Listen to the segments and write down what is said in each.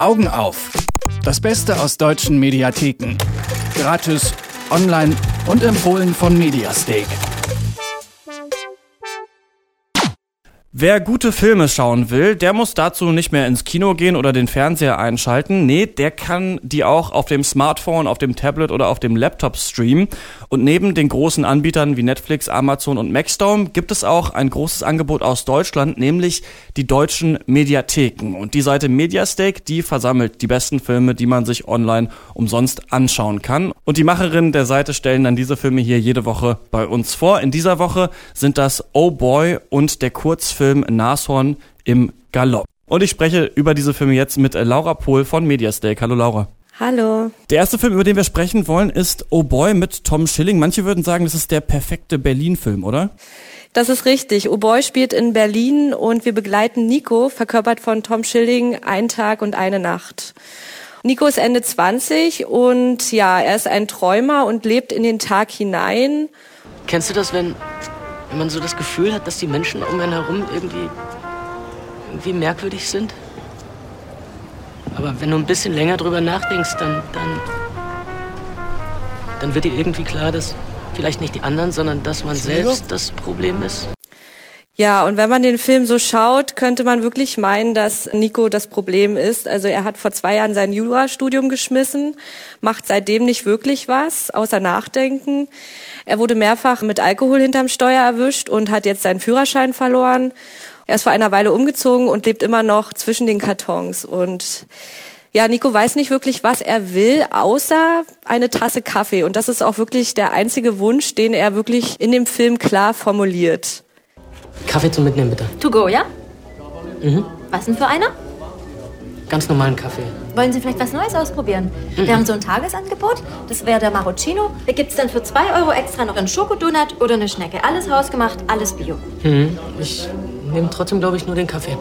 Augen auf. Das Beste aus deutschen Mediatheken. Gratis, online und empfohlen von Mediastake. Wer gute Filme schauen will, der muss dazu nicht mehr ins Kino gehen oder den Fernseher einschalten. Nee, der kann die auch auf dem Smartphone, auf dem Tablet oder auf dem Laptop streamen. Und neben den großen Anbietern wie Netflix, Amazon und Maxdome gibt es auch ein großes Angebot aus Deutschland, nämlich die deutschen Mediatheken. Und die Seite Mediastake, die versammelt die besten Filme, die man sich online umsonst anschauen kann. Und die Macherinnen der Seite stellen dann diese Filme hier jede Woche bei uns vor. In dieser Woche sind das Oh Boy und der Kurzfilm Film Nashorn im Galopp. Und ich spreche über diese Filme jetzt mit Laura Pohl von Mediastake. Hallo Laura. Hallo. Der erste Film, über den wir sprechen wollen, ist Oh Boy mit Tom Schilling. Manche würden sagen, das ist der perfekte Berlin-Film, oder? Das ist richtig. Oh Boy spielt in Berlin und wir begleiten Nico, verkörpert von Tom Schilling, einen Tag und eine Nacht. Nico ist Ende 20 und ja, er ist ein Träumer und lebt in den Tag hinein. Kennst du das, wenn wenn man so das Gefühl hat, dass die Menschen um einen herum irgendwie, irgendwie merkwürdig sind. Aber wenn du ein bisschen länger drüber nachdenkst, dann, dann, dann wird dir irgendwie klar, dass vielleicht nicht die anderen, sondern dass man selbst das Problem ist. Ja, und wenn man den Film so schaut, könnte man wirklich meinen, dass Nico das Problem ist. Also er hat vor zwei Jahren sein Jurastudium geschmissen, macht seitdem nicht wirklich was, außer nachdenken. Er wurde mehrfach mit Alkohol hinterm Steuer erwischt und hat jetzt seinen Führerschein verloren. Er ist vor einer Weile umgezogen und lebt immer noch zwischen den Kartons. Und ja, Nico weiß nicht wirklich, was er will, außer eine Tasse Kaffee. Und das ist auch wirklich der einzige Wunsch, den er wirklich in dem Film klar formuliert. Kaffee zum Mitnehmen, bitte. To go, ja? Mhm. Was denn für einer? Ganz normalen Kaffee. Wollen Sie vielleicht was Neues ausprobieren? Mhm. Wir haben so ein Tagesangebot. Das wäre der Marocchino. Da gibt es dann für 2 Euro extra noch einen Schokodonut oder eine Schnecke. Alles hausgemacht, alles bio. Mhm. Ich nehme trotzdem, glaube ich, nur den Kaffee.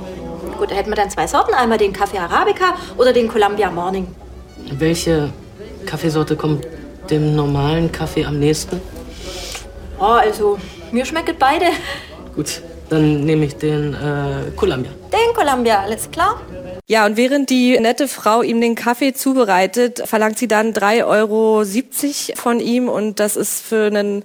Gut, da hätten wir dann zwei Sorten. Einmal den Kaffee Arabica oder den Columbia Morning. Welche Kaffeesorte kommt dem normalen Kaffee am nächsten? Oh, also, mir schmecken beide. Gut, dann nehme ich den äh, Columbia. Den Columbia, alles klar? Ja, und während die nette Frau ihm den Kaffee zubereitet, verlangt sie dann 3,70 Euro von ihm und das ist für einen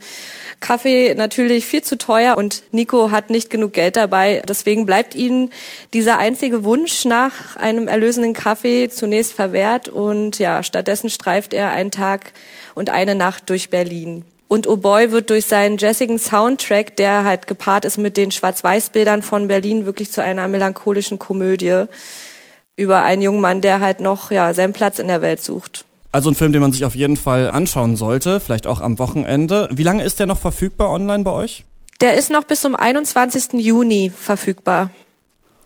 Kaffee natürlich viel zu teuer und Nico hat nicht genug Geld dabei. Deswegen bleibt ihm dieser einzige Wunsch nach einem erlösenden Kaffee zunächst verwehrt und ja, stattdessen streift er einen Tag und eine Nacht durch Berlin. Und Oh Boy wird durch seinen jazzigen Soundtrack, der halt gepaart ist mit den Schwarz-Weiß-Bildern von Berlin, wirklich zu einer melancholischen Komödie über einen jungen Mann, der halt noch ja, seinen Platz in der Welt sucht. Also ein Film, den man sich auf jeden Fall anschauen sollte, vielleicht auch am Wochenende. Wie lange ist der noch verfügbar online bei euch? Der ist noch bis zum 21. Juni verfügbar.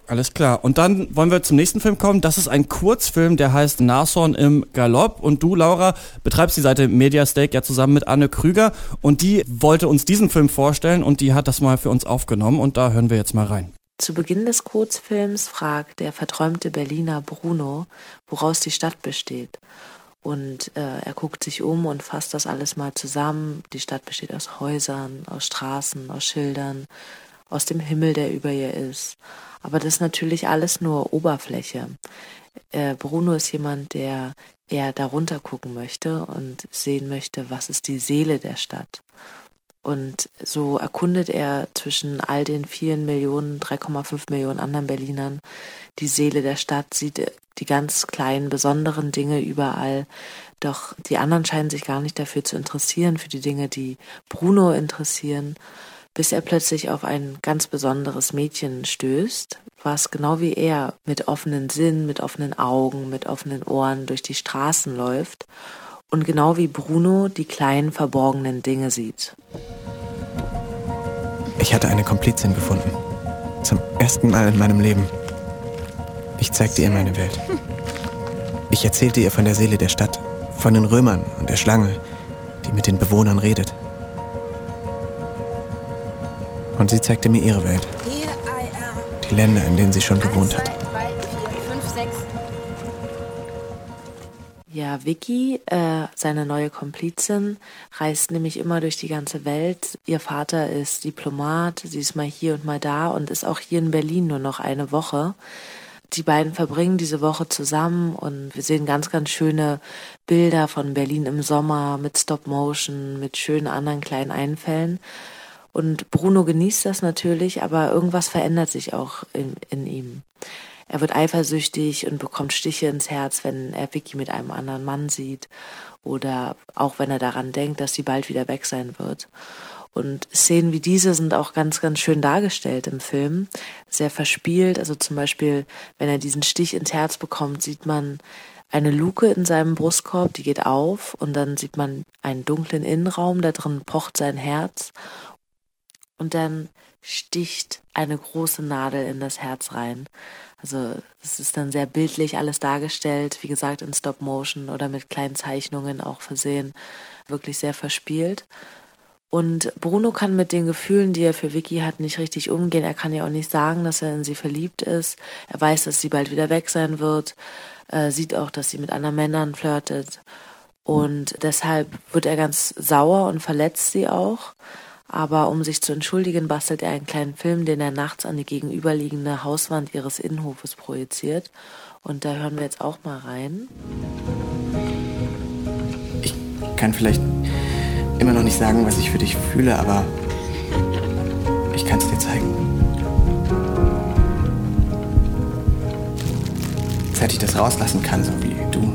Alles klar. Und dann wollen wir zum nächsten Film kommen. Das ist ein Kurzfilm, der heißt Nashorn im Galopp. Und du, Laura, betreibst die Seite Mediastake ja zusammen mit Anne Krüger. Und die wollte uns diesen Film vorstellen und die hat das mal für uns aufgenommen. Und da hören wir jetzt mal rein. Zu Beginn des Kurzfilms fragt der verträumte Berliner Bruno, woraus die Stadt besteht. Und äh, er guckt sich um und fasst das alles mal zusammen. Die Stadt besteht aus Häusern, aus Straßen, aus Schildern, aus dem Himmel, der über ihr ist. Aber das ist natürlich alles nur Oberfläche. Äh, Bruno ist jemand, der eher darunter gucken möchte und sehen möchte, was ist die Seele der Stadt. Und so erkundet er zwischen all den vielen Millionen, 3,5 Millionen anderen Berlinern die Seele der Stadt, sieht die ganz kleinen, besonderen Dinge überall. Doch die anderen scheinen sich gar nicht dafür zu interessieren, für die Dinge, die Bruno interessieren, bis er plötzlich auf ein ganz besonderes Mädchen stößt, was genau wie er mit offenen Sinn, mit offenen Augen, mit offenen Ohren durch die Straßen läuft und genau wie Bruno die kleinen verborgenen Dinge sieht. Ich hatte eine Komplizin gefunden. Zum ersten Mal in meinem Leben. Ich zeigte ihr meine Welt. Ich erzählte ihr von der Seele der Stadt, von den Römern und der Schlange, die mit den Bewohnern redet. Und sie zeigte mir ihre Welt. Die Länder, in denen sie schon gewohnt hat. Ja, Vicky, äh, seine neue Komplizin, reist nämlich immer durch die ganze Welt. Ihr Vater ist Diplomat, sie ist mal hier und mal da und ist auch hier in Berlin nur noch eine Woche. die beiden verbringen diese Woche zusammen und wir sehen ganz, ganz schöne Bilder von Berlin im Sommer mit Stop Motion, mit schönen anderen kleinen Einfällen. Und Bruno genießt das natürlich, aber irgendwas verändert sich auch in, in ihm. Er wird eifersüchtig und bekommt Stiche ins Herz, wenn er Vicky mit einem anderen Mann sieht oder auch wenn er daran denkt, dass sie bald wieder weg sein wird. Und Szenen wie diese sind auch ganz, ganz schön dargestellt im Film. Sehr verspielt. Also zum Beispiel, wenn er diesen Stich ins Herz bekommt, sieht man eine Luke in seinem Brustkorb, die geht auf und dann sieht man einen dunklen Innenraum, da drin pocht sein Herz und dann sticht eine große Nadel in das Herz rein. Also es ist dann sehr bildlich alles dargestellt, wie gesagt in Stop Motion oder mit kleinen Zeichnungen auch versehen, wirklich sehr verspielt. Und Bruno kann mit den Gefühlen, die er für Vicky hat, nicht richtig umgehen. Er kann ja auch nicht sagen, dass er in sie verliebt ist. Er weiß, dass sie bald wieder weg sein wird. Er sieht auch, dass sie mit anderen Männern flirtet. Und deshalb wird er ganz sauer und verletzt sie auch. Aber um sich zu entschuldigen, bastelt er einen kleinen Film, den er nachts an die gegenüberliegende Hauswand ihres Innenhofes projiziert. Und da hören wir jetzt auch mal rein. Ich kann vielleicht immer noch nicht sagen, was ich für dich fühle, aber ich kann es dir zeigen. Seit ich das rauslassen kann, so wie du,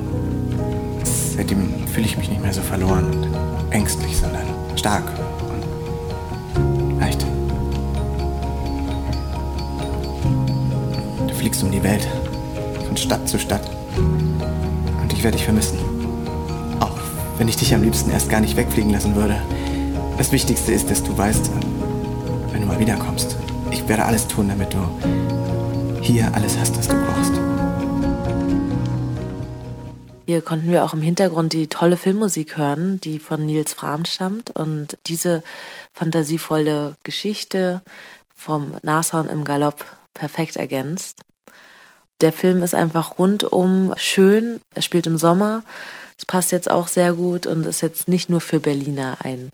seitdem fühle ich mich nicht mehr so verloren und ängstlich, sondern stark Fliegst um die Welt, von Stadt zu Stadt. Und ich werde dich vermissen wenn ich dich am liebsten erst gar nicht wegfliegen lassen würde. Das Wichtigste ist, dass du weißt, wenn du mal wiederkommst, ich werde alles tun, damit du hier alles hast, was du brauchst. Hier konnten wir auch im Hintergrund die tolle Filmmusik hören, die von Nils Fram stammt und diese fantasievolle Geschichte vom Nashorn im Galopp perfekt ergänzt. Der Film ist einfach rundum schön. Er spielt im Sommer. Es passt jetzt auch sehr gut und ist jetzt nicht nur für Berliner ein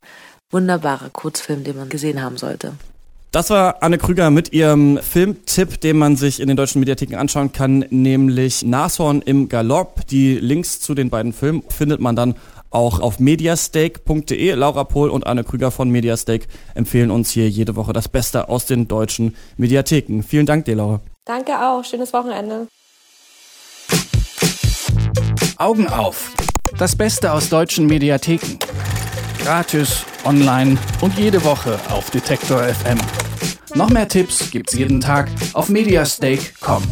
wunderbarer Kurzfilm, den man gesehen haben sollte. Das war Anne Krüger mit ihrem Filmtipp, den man sich in den deutschen Mediatheken anschauen kann, nämlich Nashorn im Galopp. Die Links zu den beiden Filmen findet man dann auch auf mediastake.de. Laura Pohl und Anne Krüger von Mediastake empfehlen uns hier jede Woche das Beste aus den deutschen Mediatheken. Vielen Dank dir, Laura. Danke auch. Schönes Wochenende. Augen auf. Das Beste aus deutschen Mediatheken. Gratis, online und jede Woche auf Detektor FM. Noch mehr Tipps gibt's jeden Tag auf mediastake.com.